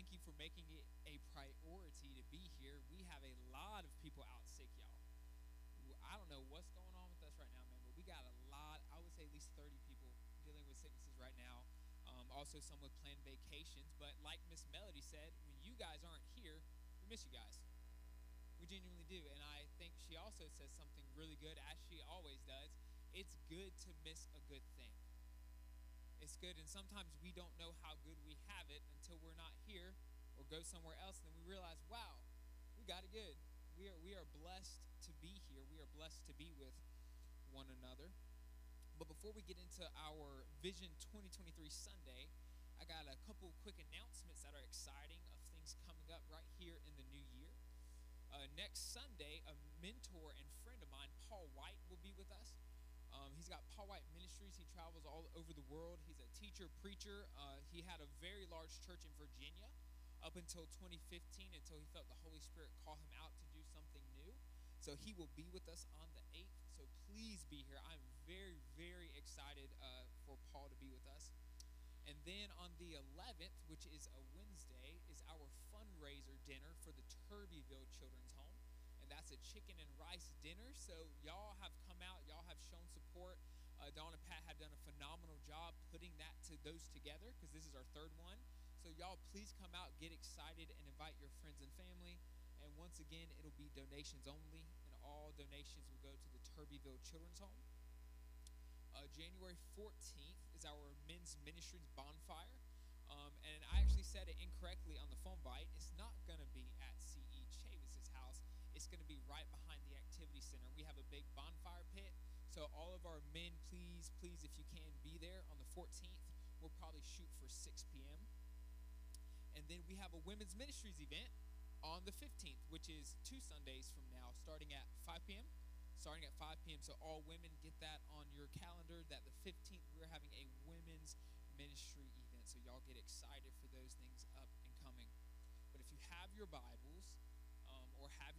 thank you for making it a priority to be here. We have a lot of people out sick, y'all. I don't know what's going on with us right now, man, but we got a lot, I would say at least 30 people dealing with sicknesses right now. Um, also, some with planned vacations. But like Miss Melody said, when you guys aren't here, we miss you guys. We genuinely do. And I think she also says something really good, as she always does. It's good to miss a good thing. It's good. And sometimes we don't know how good we have it until we're not here or go somewhere else. And then we realize, wow, we got it good. We are, we are blessed to be here. We are blessed to be with one another. But before we get into our Vision 2023 Sunday, I got a couple quick announcements that are exciting of things coming up right here in the new year. Uh, next Sunday, a mentor and friend of mine, Paul White, will be with us. Um, he's got Paul White Ministries. He travels all over the world. Teacher, preacher. Uh, he had a very large church in Virginia up until 2015 until he felt the Holy Spirit call him out to do something new. So he will be with us on the 8th. So please be here. I'm very, very excited uh, for Paul to be with us. And then on the 11th, which is a Wednesday, is our fundraiser dinner for the Turbyville Children's Home. And that's a chicken and rice dinner. So y'all have come out, y'all have shown support. Uh, Dawn and Pat have done a phenomenal job putting that to those together because this is our third one. So y'all please come out, get excited, and invite your friends and family. And once again, it'll be donations only, and all donations will go to the Turbyville Children's Home. Uh, January 14th is our men's ministries bonfire. Um, and I actually said it incorrectly on the phone bite. It's not going to be at C.E. Chavis's house. It's going to be right behind the activity center. We have a big bonfire pit. So all of our men, please, please, if you can, be there on the 14th. We'll probably shoot for 6 p.m. And then we have a women's ministries event on the 15th, which is two Sundays from now, starting at 5 p.m. Starting at 5 p.m. So all women get that on your calendar. That the 15th we're having a women's ministry event. So y'all get excited for those things up and coming. But if you have your Bibles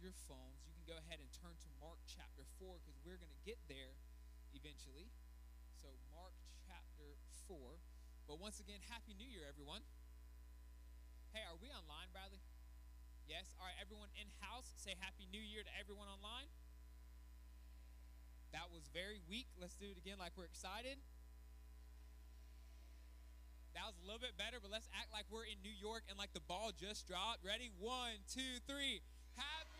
your phones, you can go ahead and turn to Mark chapter 4 because we're going to get there eventually. So Mark chapter 4. But once again, Happy New Year, everyone. Hey, are we online, Bradley? Yes? All right, everyone in house, say Happy New Year to everyone online. That was very weak. Let's do it again like we're excited. That was a little bit better, but let's act like we're in New York and like the ball just dropped. Ready? One, two, three. Happy.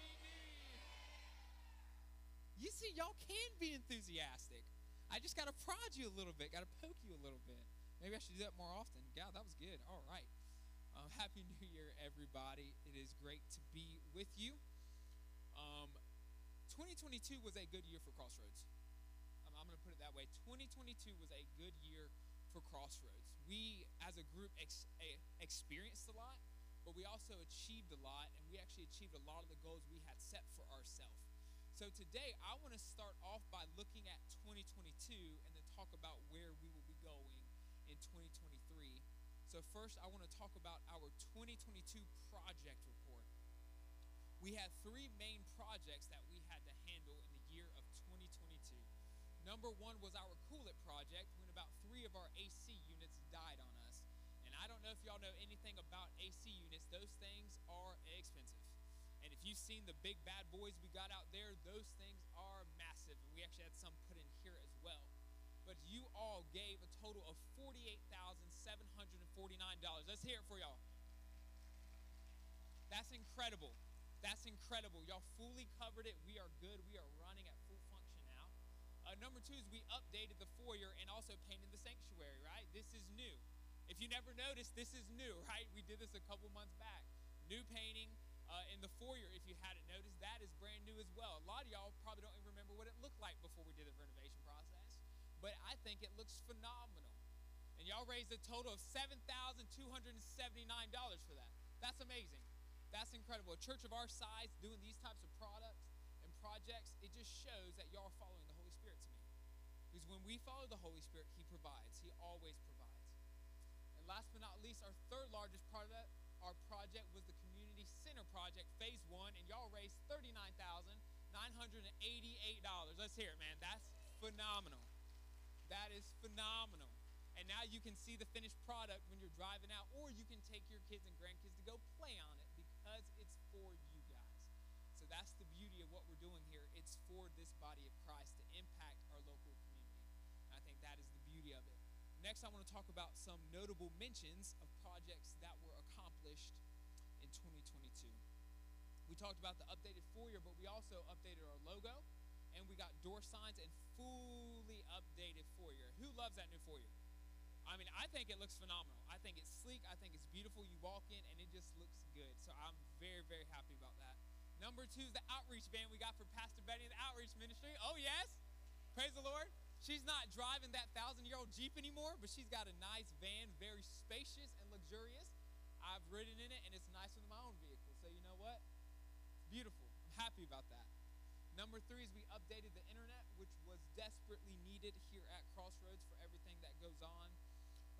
You see, y'all can be enthusiastic. I just got to prod you a little bit, got to poke you a little bit. Maybe I should do that more often. God, that was good. All right. Um, Happy New Year, everybody. It is great to be with you. Um, 2022 was a good year for Crossroads. I'm, I'm going to put it that way. 2022 was a good year for Crossroads. We, as a group, ex- a, experienced a lot, but we also achieved a lot, and we actually achieved a lot of the goals we had set for ourselves. So today, I want to start off by looking at 2022 and then talk about where we will be going in 2023 so, first, I want to talk about our 2022 project report. We had three main projects that we had to handle in the year of 2022. Number one was our Cool project when about three of our AC units died on us. And I don't know if y'all know anything about AC units, those things are expensive. If you've seen the big bad boys we got out there, those things are massive. And we actually had some put in here as well but you all gave a total of $48,749. Let's hear it for y'all. That's incredible. That's incredible. Y'all fully covered it. We are good. We are running at full function now. Uh, number two is we updated the foyer and also painted the sanctuary, right? This is new. If you never noticed, this is new, right? We did this a couple months back. New painting uh, in the foyer, if you hadn't noticed, that is brand new as well. A lot of y'all probably don't even remember what it looked like before we did the renovation process but I think it looks phenomenal. And y'all raised a total of $7,279 for that. That's amazing. That's incredible. A church of our size doing these types of products and projects, it just shows that y'all are following the Holy Spirit to me. Because when we follow the Holy Spirit, He provides. He always provides. And last but not least, our third largest product, our project was the Project, Phase One, and y'all raised $39,988. Let's hear it, man. That's phenomenal. That is phenomenal. and now you can see the finished product when you're driving out, or you can take your kids and grandkids to go play on it because it's for you guys. So that's the beauty of what we're doing here. It's for this body of Christ to impact our local community. And I think that is the beauty of it. Next, I want to talk about some notable mentions of projects that were accomplished in 2022. We talked about the updated foyer, but we also updated our logo, and we got door signs and fully updated foyer. Who loves that new foyer? I mean, I think it looks phenomenal. I think it's sleek. I think it's beautiful. You walk in, and it just looks good. So I'm very, very happy about that. Number two is the outreach van we got for Pastor Betty the outreach ministry. Oh, yes. Praise the Lord. She's not driving that thousand year old Jeep anymore, but she's got a nice van, very spacious and luxurious. I've ridden in it, and it's nicer than my own vehicle. So, you know what? It's beautiful. I'm happy about that. Number three is we updated the internet, which was desperately needed here at Crossroads for everything that goes on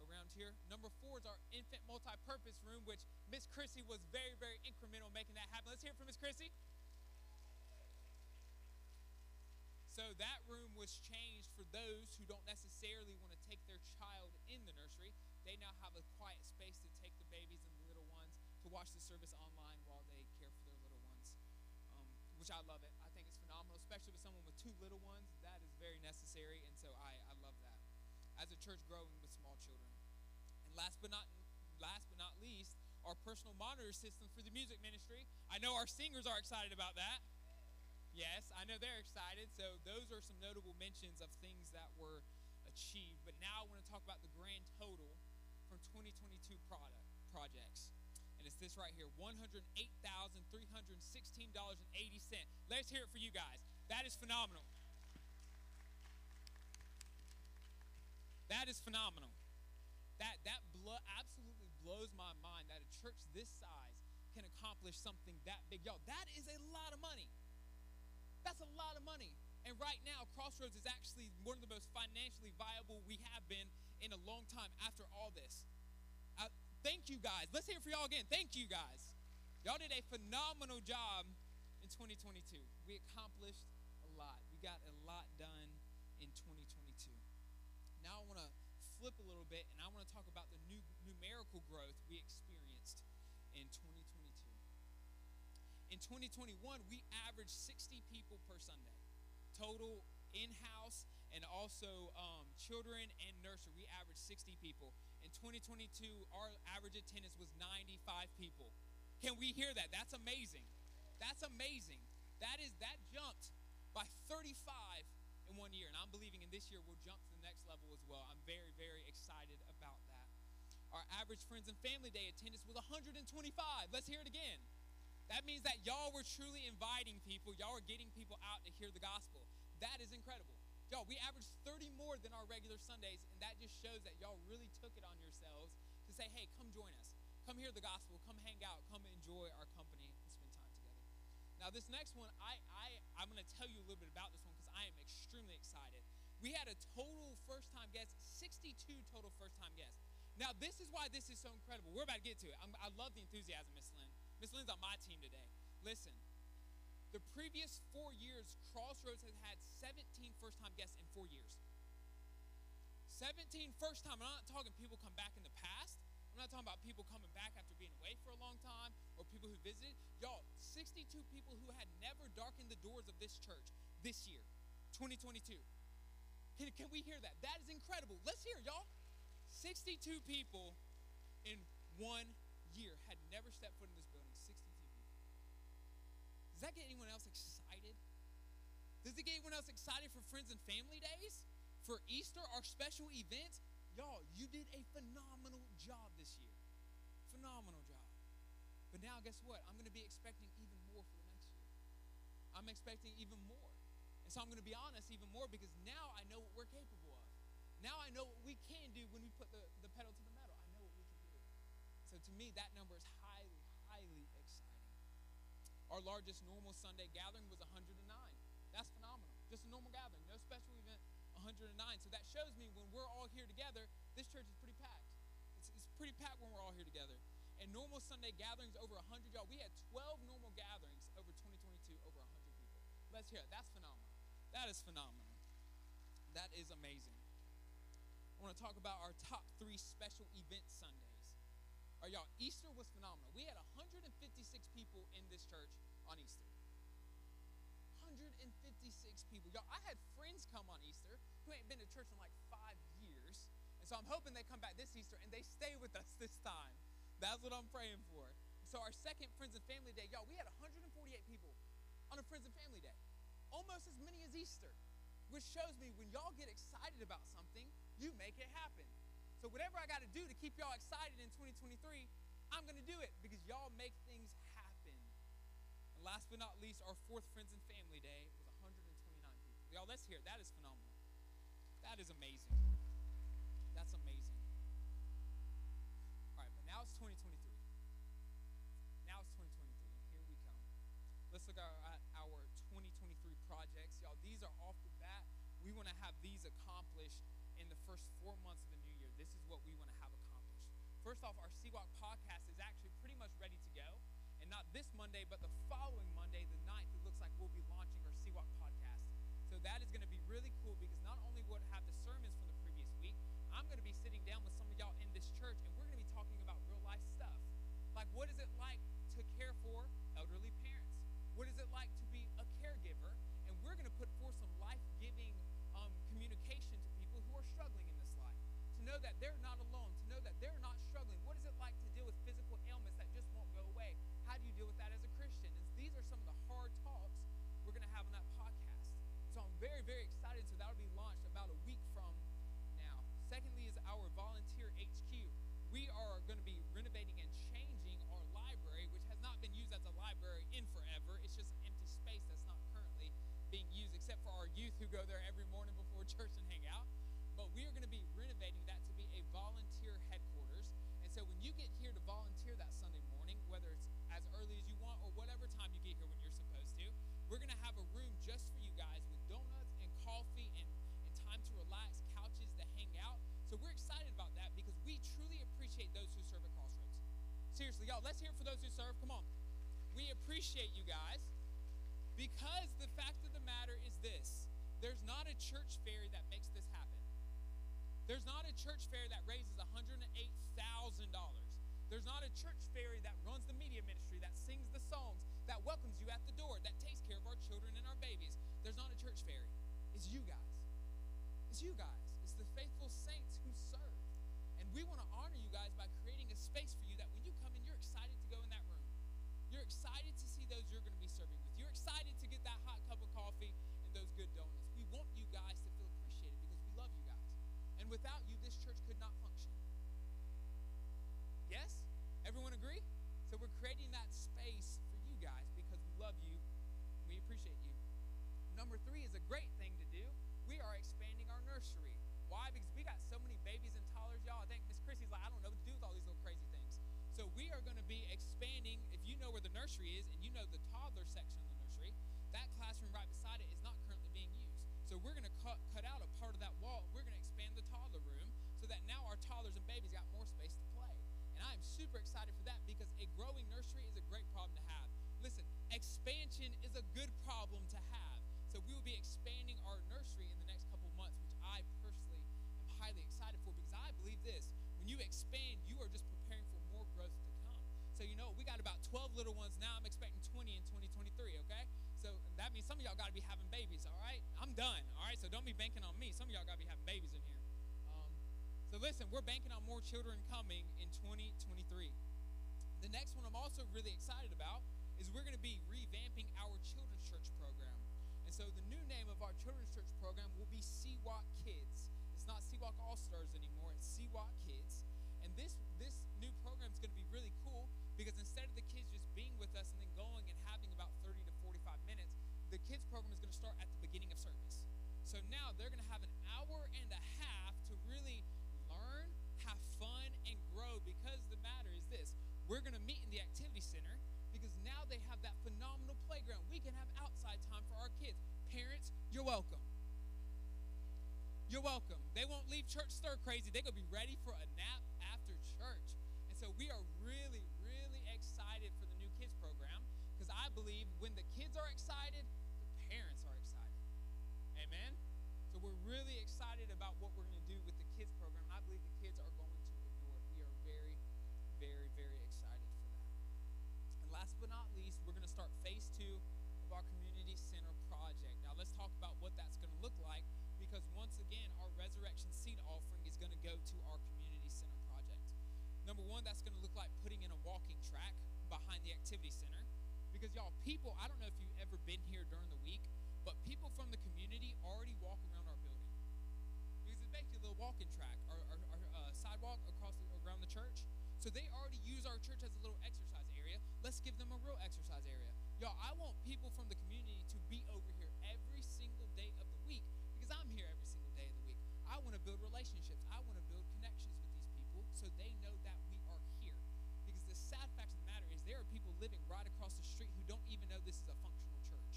around here. Number four is our infant multi-purpose room, which Miss Chrissy was very, very incremental making that happen. Let's hear from Miss Chrissy. So that room was changed for those who don't necessarily want to take their child in the nursery. They now have a quiet space to take the babies and the little ones to watch the service online while they care for their little ones, um, which I love it. I think it's phenomenal, especially with someone with two little ones. That is very necessary, and so I, I love that. As a church growing with small children, and last but not last but not least, our personal monitor system for the music ministry. I know our singers are excited about that. Yes, I know they're excited. So those are some notable mentions of things that were achieved. But now I want to talk about the grand total from 2022 product projects. And it's this right here $108,316.80. Let's hear it for you guys. That is phenomenal. That is phenomenal. That, that blo- absolutely blows my mind that a church this size can accomplish something that big. Y'all, that is a lot of money. That's a lot of money. And right now, Crossroads is actually one of the most financially viable we have been in a long time after all this. Thank you guys. Let's hear it for y'all again. Thank you guys. Y'all did a phenomenal job in 2022. We accomplished a lot. We got a lot done in 2022. Now I want to flip a little bit and I want to talk about the new numerical growth we experienced in 2022. In 2021, we averaged 60 people per Sunday, total in house and also um, children and nursery. We averaged 60 people. In 2022, our average attendance was 95 people. Can we hear that? That's amazing. That's amazing. That is that jumped by 35 in one year, and I'm believing in this year we'll jump to the next level as well. I'm very, very excited about that. Our average friends and family day attendance was 125. Let's hear it again. That means that y'all were truly inviting people. Y'all were getting people out to hear the gospel. That is incredible. Y'all, we averaged 30 more than our regular Sundays, and that just shows that y'all really took it on yourselves to say, hey, come join us. Come hear the gospel. Come hang out. Come enjoy our company and spend time together. Now, this next one, I, I, I'm going to tell you a little bit about this one because I am extremely excited. We had a total first time guest, 62 total first time guests. Now, this is why this is so incredible. We're about to get to it. I'm, I love the enthusiasm, Miss Lynn. Miss Lynn's on my team today. Listen, the previous four years, Crossroads has had 17 first time guests in four years. 17 first time. I'm not talking people come back in the past. I'm not talking about people coming back after being away for a long time or people who visited. Y'all, 62 people who had never darkened the doors of this church this year, 2022. Can, can we hear that? That is incredible. Let's hear, y'all. 62 people in one year had never stepped foot in this building. 62 people. Does that get anyone else excited? Does it get anyone else excited for friends and family days? For Easter, our special events? Y'all, you did a phenomenal job this year. Phenomenal job. But now, guess what? I'm going to be expecting even more for the next year. I'm expecting even more. And so I'm going to be honest even more because now I know what we're capable of. Now I know what we can do when we put the, the pedal to the metal. I know what we can do. So to me, that number is exciting. Our largest normal Sunday gathering was 109. That's phenomenal. Just a normal gathering, no special event, 109. So that shows me when we're all here together, this church is pretty packed. It's, it's pretty packed when we're all here together. And normal Sunday gatherings over 100, y'all. We had 12 normal gatherings over 2022, over 100 people. Let's hear it. That's phenomenal. That is phenomenal. That is amazing. I want to talk about our top three special event Sundays. Right, y'all, Easter was phenomenal. We had 156 people in this church on Easter. 156 people. Y'all, I had friends come on Easter who ain't been to church in like five years. And so I'm hoping they come back this Easter and they stay with us this time. That's what I'm praying for. So our second Friends and Family Day, y'all, we had 148 people on a Friends and Family Day. Almost as many as Easter. Which shows me when y'all get excited about something, you make it happen. So whatever I got to do to keep y'all excited in 2023, I'm going to do it because y'all make things happen. And last but not least, our fourth Friends and Family Day was 129 people. Y'all, let's hear it. That is phenomenal. That is amazing. That's amazing. All right, but now it's 2023. Now it's 2023. Here we come. Let's look at our 2023 projects. Y'all, these are off the bat. We want to have these accomplished in the first four months of the. This is what we want to have accomplished. First off, our Seawalk podcast is actually pretty much ready to go. And not this Monday, but the following Monday, the 9th, it looks like we'll be launching our Seawalk podcast. So that is going to be really cool because not only will have the sermons from the previous week, I'm going to be sitting down with some of y'all in this church and we're going to be talking about real life stuff. Like, what is it like to care for elderly parents? What is it like to be a caregiver? And we're going to put forth some life giving um, communication to people who are struggling in this life. To know that they're not alone, to know that they're not struggling. What is it like to deal with physical ailments that just won't go away? How do you deal with that as a Christian? And these are some of the hard talks we're going to have on that podcast. So I'm very, very excited. So that'll be launched about a week from now. Secondly, is our volunteer HQ. We are going to be renovating and changing our library, which has not been used as a library in forever. It's just an empty space that's not currently being used, except for our youth who go there every morning before church and hang out. But we are going to be renovating that to be a volunteer headquarters. And so when you get here to volunteer that Sunday morning, whether it's as early as you want or whatever time you get here when you're supposed to, we're going to have a room just for you guys with donuts and coffee and, and time to relax, couches to hang out. So we're excited about that because we truly appreciate those who serve at Crossroads. Seriously, y'all, let's hear it for those who serve. Come on. We appreciate you guys because the fact of the matter is this there's not a church fairy that makes this happen. There's not a church fair that raises $108,000. There's not a church fair that runs the media ministry, that sings the songs, that welcomes you at the door, that takes care of our children and our babies. There's not a church fair. It's you guys. It's you guys. It's the faithful saints who serve. And we want to honor you guys by creating a space for you that when you come in, you're excited to go in that room. You're excited to see those you're going to be serving with. You're excited to get that hot cup of coffee and those good donuts. We want you guys to feel appreciated because we love you guys. And without you, this church could not function. Yes? Everyone agree? So we're creating that space for you guys because we love you and we appreciate you. Number three is a great thing to do. We are expanding our nursery. Why? Because we got so many babies and toddlers, y'all. I think Miss Chrissy's like, I don't know what to do with all these little crazy things. So we are going to be expanding. If you know where the nursery is and you know the toddler section of the nursery, that classroom right beside it is not currently being used. So we're going to cut, cut out a and got more space to play. And I am super excited for that because a growing nursery is a great problem to have. Listen, expansion is a good problem to have. So we will be expanding our nursery in the next couple months, which I personally am highly excited for because I believe this. When you expand, you are just preparing for more growth to come. So you know, we got about 12 little ones now. I'm expecting 20 in 2023, okay? So that means some of y'all got to be having babies, all right? I'm done, all right? So don't be banking on me. Some of y'all got to be having babies in here. So listen, we're banking on more children coming in 2023. The next one I'm also really excited about is we're going to be revamping our children's church program. And so the new name of our children's church program will be Seawalk Kids. It's not Seawalk All Stars anymore. It's Seawalk Kids. And this this new program is going to be really cool because instead of the kids just being with us and then going and having about 30 to 45 minutes, the kids program is going to start at the beginning of service. So now they're going to have an hour and a half to really learn, have fun, and grow because the matter is this. We're going to meet in the activity center because now they have that phenomenal playground. We can have outside time for our kids. Parents, you're welcome. You're welcome. They won't leave church stir crazy. They're going to be ready for a nap after church. And so we are really, really excited for the new kids program because I believe when the kids are excited, the parents are excited. Amen? So we're really excited about what we're going to do with the kids kids program, and I believe the kids are going to adore it. We are very, very, very excited for that. And last but not least, we're going to start phase two of our community center project. Now, let's talk about what that's going to look like because once again, our resurrection seed offering is going to go to our community center project. Number one, that's going to look like putting in a walking track behind the activity center. Because, y'all, people, I don't know if you've ever been here during the week, but people from the community already walk around our building. Because it's basically a little walking track, our, our, our uh, sidewalk across the, around the church. So they already use our church as a little exercise area. Let's give them a real exercise area. Y'all, I want people from the community to be over here every single day of the week because I'm here every single day of the week. I want build relationships. I want to build connections with these people so they know that we are here. Because the sad fact of the matter is there are people living right across the street who don't even know this is a functional church.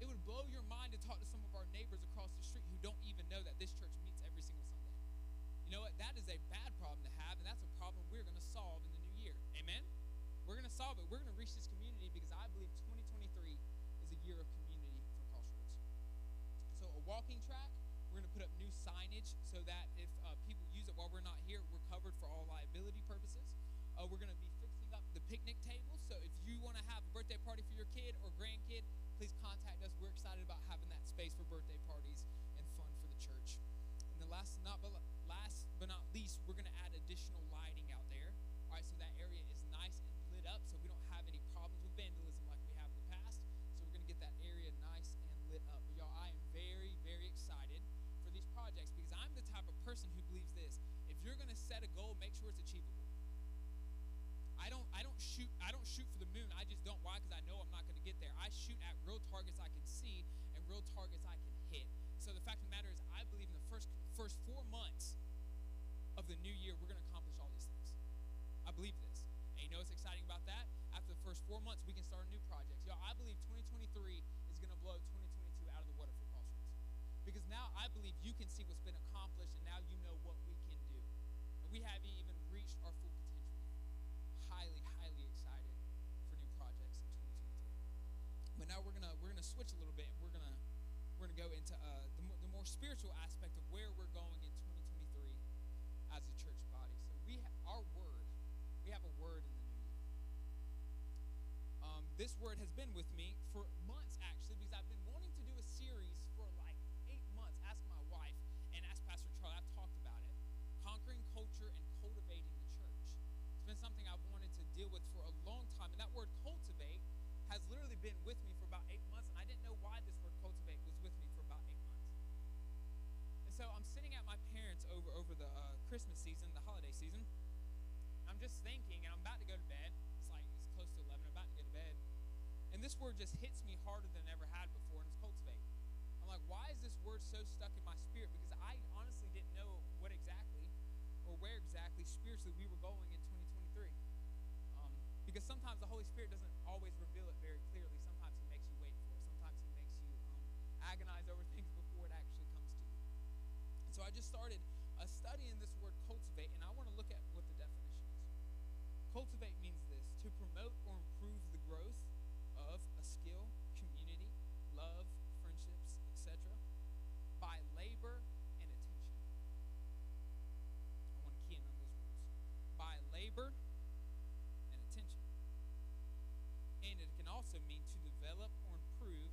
It would blow your mind to talk to some of our neighbors across the street who don't even know that this church meets every single Sunday. You know what? That is a bad problem to have, and that's a problem we're going to solve in the new year. Amen? We're going to solve it. We're going to reach this community because I believe 2023 is a year of community for Crossroads. So, a walking track, we're going to put up new signage so that if uh, people use it while we're not here, we're covered for all liability purposes. Uh, we're going to be fixing up the picnic table. So, if you want to have a birthday party for your kid or grandkid, please contact us. We're excited about having that space for birthday parties and fun for the church. And then last not but last but not least, we're going to add additional lighting out there. All right, so that area is nice and lit up, so we don't have any problems with vandalism like we have in the past. So we're going to get that area nice and lit up. But y'all, I am very, very excited for these projects because I'm the type of person who believes this: if you're going to set a goal, make sure it's achievable. I don't I don't shoot I don't shoot for the moon. I just don't. Why? Because I know I'm not going to get there. I shoot at real targets I can see and real targets I can hit. So the fact of the matter is, I believe in the first first four months of the new year, we're going to accomplish all these things. I believe this. And you know what's exciting about that? After the first four months, we can start new projects. Y'all, I believe 2023 is going to blow 2022 out of the water for Crossroads. Because now I believe you can see what's been accomplished, and now you know what we can do. And we haven't even reached our full potential. Highly, highly excited for new projects in 2023. But now switch a little bit, and we're gonna we're gonna go into uh, the, mo- the more spiritual aspect of where we're going in 2023 as a church body. So we ha- our word, we have a word in the new year. Um, this word has been with me for months actually because I've been wanting to do a series for like eight months. Ask my wife and ask Pastor Charlie. I've talked about it. Conquering culture and cultivating the church. It's been something I've wanted to deal with for a long time, and that word cultivate has literally been with me for about eight months, and I didn't know why this word cultivate was with me for about eight months. And so I'm sitting at my parents over over the uh, Christmas season, the holiday season. I'm just thinking, and I'm about to go to bed. It's like it's close to 11. I'm about to go to bed, and this word just hits me harder than it ever had before, and it's cultivate. I'm like, why is this word so stuck in my spirit? Because I honestly didn't know what exactly or where exactly spiritually we were going in 2023. Um, because sometimes the Holy Spirit doesn't always reveal it very clearly. Sometimes He makes you wait for it. Sometimes He makes you um, agonize over things before it actually comes to you. And so I just started uh, studying this word cultivate, and I want to look at what the definition is. Cultivate means this to promote or improve the growth of a skill, community, love, friendships, etc., by labor and attention. I want to key in on those words. By labor and attention. And it can also mean to develop or improve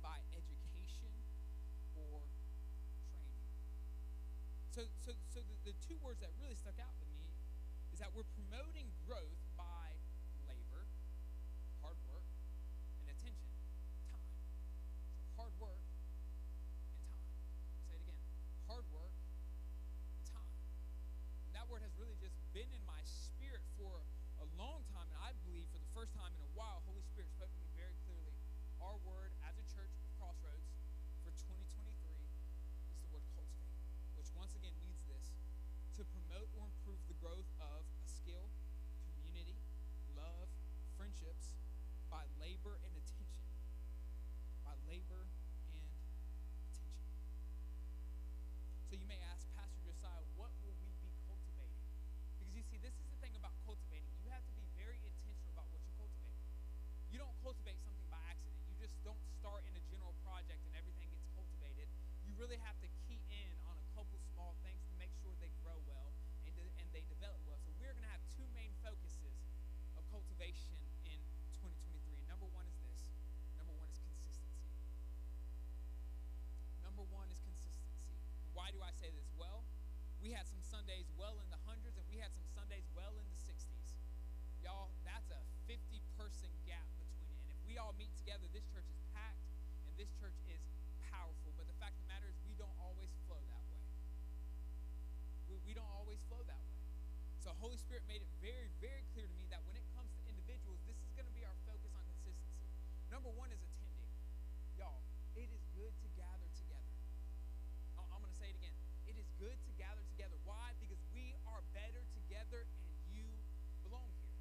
by education or training. So, so, so the, the two words that really stuck out to me is that we're promoting growth by labor, hard work, and attention, time. So hard work and time. Say it again. Hard work and time. And that word has really just been in my spirit for a long time, and I believe for the first time in a while, Holy Spirit spoke to me very clearly. Our word as a church of Crossroads for 2023 is the word cultivate, which once again means this to promote or improve the growth of a skill, community, love, friendships by labor and attention. By labor and attention. So you may ask, Pastor Josiah, what will we be cultivating? Because you see, this is the thing about cultivating. You have to be very intentional about what you cultivate. You don't cultivate something by accident. You just don't start in a general project and everything gets cultivated. You really have to key in We had some Sundays well in the hundreds, and we had some Sundays well in the 60s. Y'all, that's a 50 person gap between it. And if we all meet together, this church is packed and this church is powerful. But the fact of the matter is, we don't always flow that way. We, we don't always flow that way. So, Holy Spirit made it very, very clear to me that when it comes to individuals, this is going to be our focus on consistency. Number one is attending. Y'all, it is good to gather together. I'm going to say it again. It is good to gather together. Why? Because we are better together and you belong here.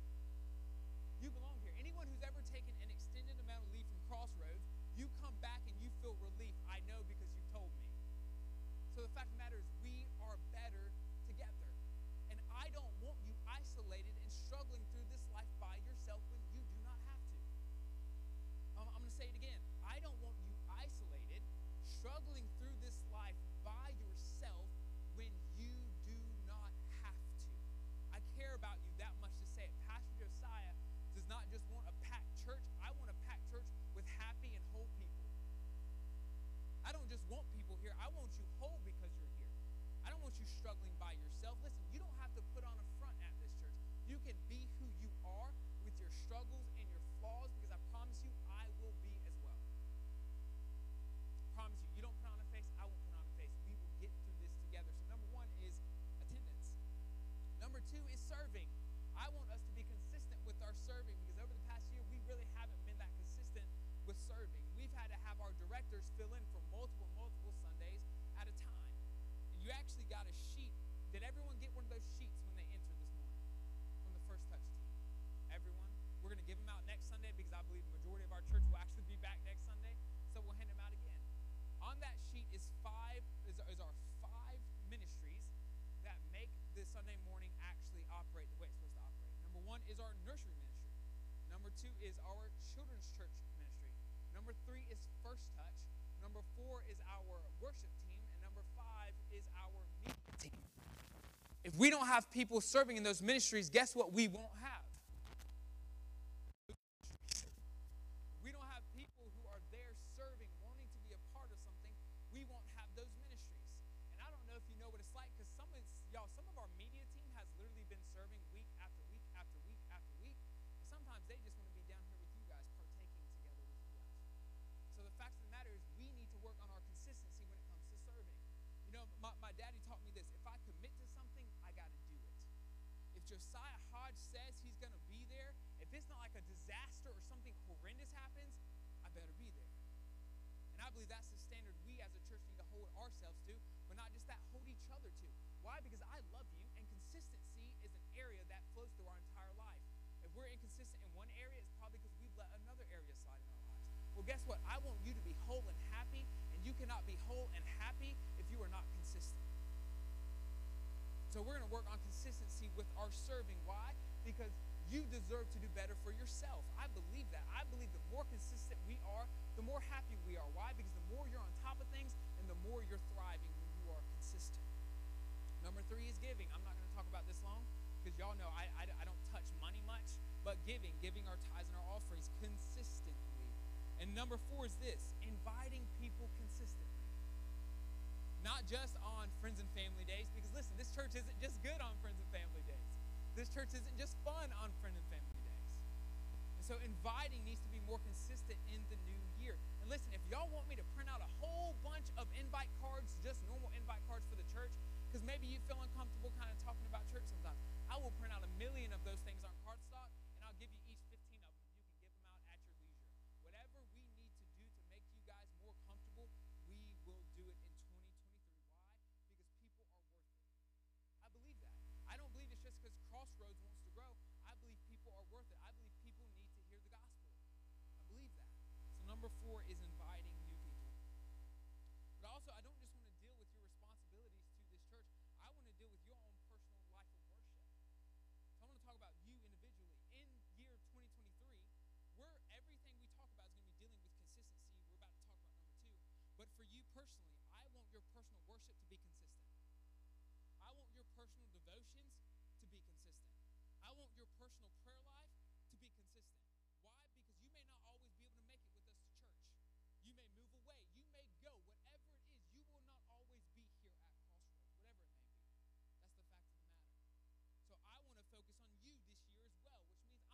You belong here. Anyone who's ever taken an extended amount of leave from Crossroads, you come back and you feel relief. I know because you told me. So the fact of the matter is, we are better together. And I don't want you isolated and struggling through this life by yourself when you do not have to. Um, I'm going to say it again. I don't want you isolated, struggling through this life by yourself when you do not have to. I care about you that much to say it. Pastor Josiah does not just want a packed church, I want a packed church with happy and whole people. I don't just want people here, I want you whole because you're here. I don't want you struggling by yourself. Listen, you don't have to put on a front at this church. You can be who you are with your struggles and your flaws because I promise you, I will be as well. promise you, you don't put on a face, I won't put on a face. We will get through this together. So, number one is attendance. Number two is serving. I want us to be consistent with our serving because over the past year, we really haven't been that consistent with serving. We've had to have our directors fill in for multiple, multiple Sundays at a time. And you actually got a sheet. Did everyone get one of those sheets when they entered this morning from the first touch team? Everyone? We're going to give them out next Sunday because I believe the majority of our church will actually be back next Sunday. So we'll hand them out again. On that sheet is five is, is our five ministries that make this Sunday morning actually operate the way it's supposed to operate. Number one is our nursery ministry. Number two is our children's church ministry. Number three is First Touch. Number four is our worship team. And number five is our media team. If we don't have people serving in those ministries, guess what we won't have? We don't have people who are there serving, wanting to be a part of something. We won't have those ministries. And I don't know if you know what it's like because some of y'all, some of our media team has literally been serving week after week after week after week. And sometimes they just want to be down here with you guys, partaking together with you guys. So the fact of the matter is, we need to work on our consistency when it comes to serving. You know, my, my daddy taught me this: if I commit to something, I got to do it. If Josiah Hodge says he's going to be there, if it's not like a disaster or horrendous happens, I better be there. And I believe that's the standard we as a church need to hold ourselves to, but not just that, hold each other to. Why? Because I love you, and consistency is an area that flows through our entire life. If we're inconsistent in one area, it's probably because we've let another area slide in our lives. Well, guess what? I want you to be whole and happy, and you cannot be whole and happy if you are not consistent. So we're going to work on consistency with our serving. Why? Because you deserve to do better for yourself. I more consistent we are, the more happy we are. Why? Because the more you're on top of things and the more you're thriving when you are consistent. Number three is giving. I'm not going to talk about this long because y'all know I, I, I don't touch money much, but giving, giving our tithes and our offerings consistently. And number four is this inviting people consistently not just on friends and family days, because listen, this church isn't just good on friends and family days. This church isn't just fun on friend and family days. So inviting needs to be more consistent in the new year. And listen, if y'all want me to print out a whole bunch of invite cards, just normal invite cards for the church, because maybe you feel uncomfortable kind of talking about church sometimes, I will print out a million of those things on cardstock, and I'll give you each 15 of them. You can give them out at your leisure. Whatever we need to do to make you guys more comfortable, we will do it in 2023. Why? Because people are worth it. I believe that. I don't believe it's just because Crossroads wants to grow. I believe people are worth it. I believe people need to hear the gospel. I believe that. So number four is inviting new people. But also, I don't just want to deal with your responsibilities to this church. I want to deal with your own personal life of worship. So I want to talk about you individually. In year 2023, we're everything we talk about is going to be dealing with consistency. We're about to talk about number two. But for you personally, I want your personal worship to be consistent. I want your personal devotions to be consistent. I want your personal prayer life to be consistent. Why? Because you may not always be able to make it with us to church. You may move away. You may go. Whatever it is, you will not always be here at Crossroads, whatever it may be.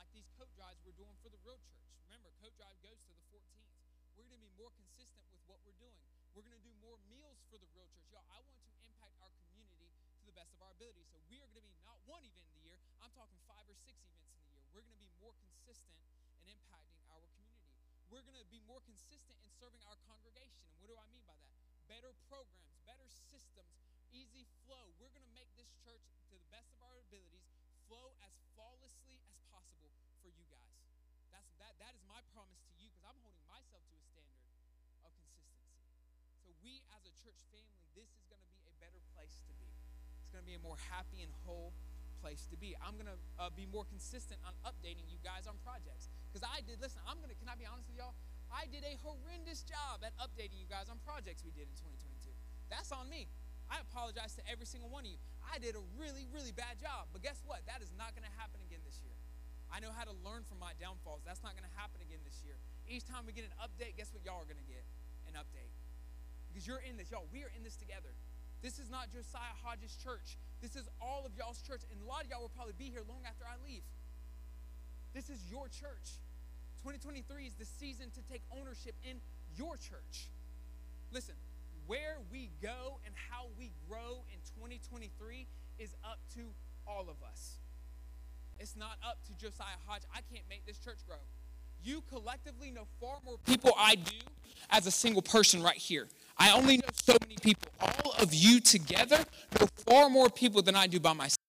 like these coat drives we're doing for the real church. Remember, coat drive goes to the 14th. We're going to be more consistent with what we're doing. We're going to do more meals for the real church. Y'all, I want to impact our community to the best of our ability. So we are going to be not one event in the year, I'm talking five or six events in the year. We're going to be more consistent in impacting our community. We're going to be more consistent in serving our congregation. And what do I mean by that? Better programs, better systems, easy flow. We're going to make this church, to the best of our abilities, flow as flawlessly as possible for you guys. That's that that is my promise to you because I'm holding myself to a standard of consistency. So we as a church family, this is going to be a better place to be. It's going to be a more happy and whole place to be. I'm going to uh, be more consistent on updating you guys on projects because I did. Listen, I'm going to. Can I be honest with y'all? I did a horrendous job at updating you guys on projects we did in 2022. That's on me. I apologize to every single one of you. I did a really, really bad job. But guess what? That is not going to happen again this year. I know how to learn from my downfalls. That's not going to happen again this year. Each time we get an update, guess what y'all are going to get? An update. Because you're in this. Y'all, we are in this together. This is not Josiah Hodges Church. This is all of y'all's church. And a lot of y'all will probably be here long after I leave. This is your church. 2023 is the season to take ownership in your church. Listen, where we go and how we grow in 2023 is up to all of us. It's not up to Josiah Hodge. I can't make this church grow. You collectively know far more people I do as a single person right here. I only know so many people. All of you together know far more people than I do by myself.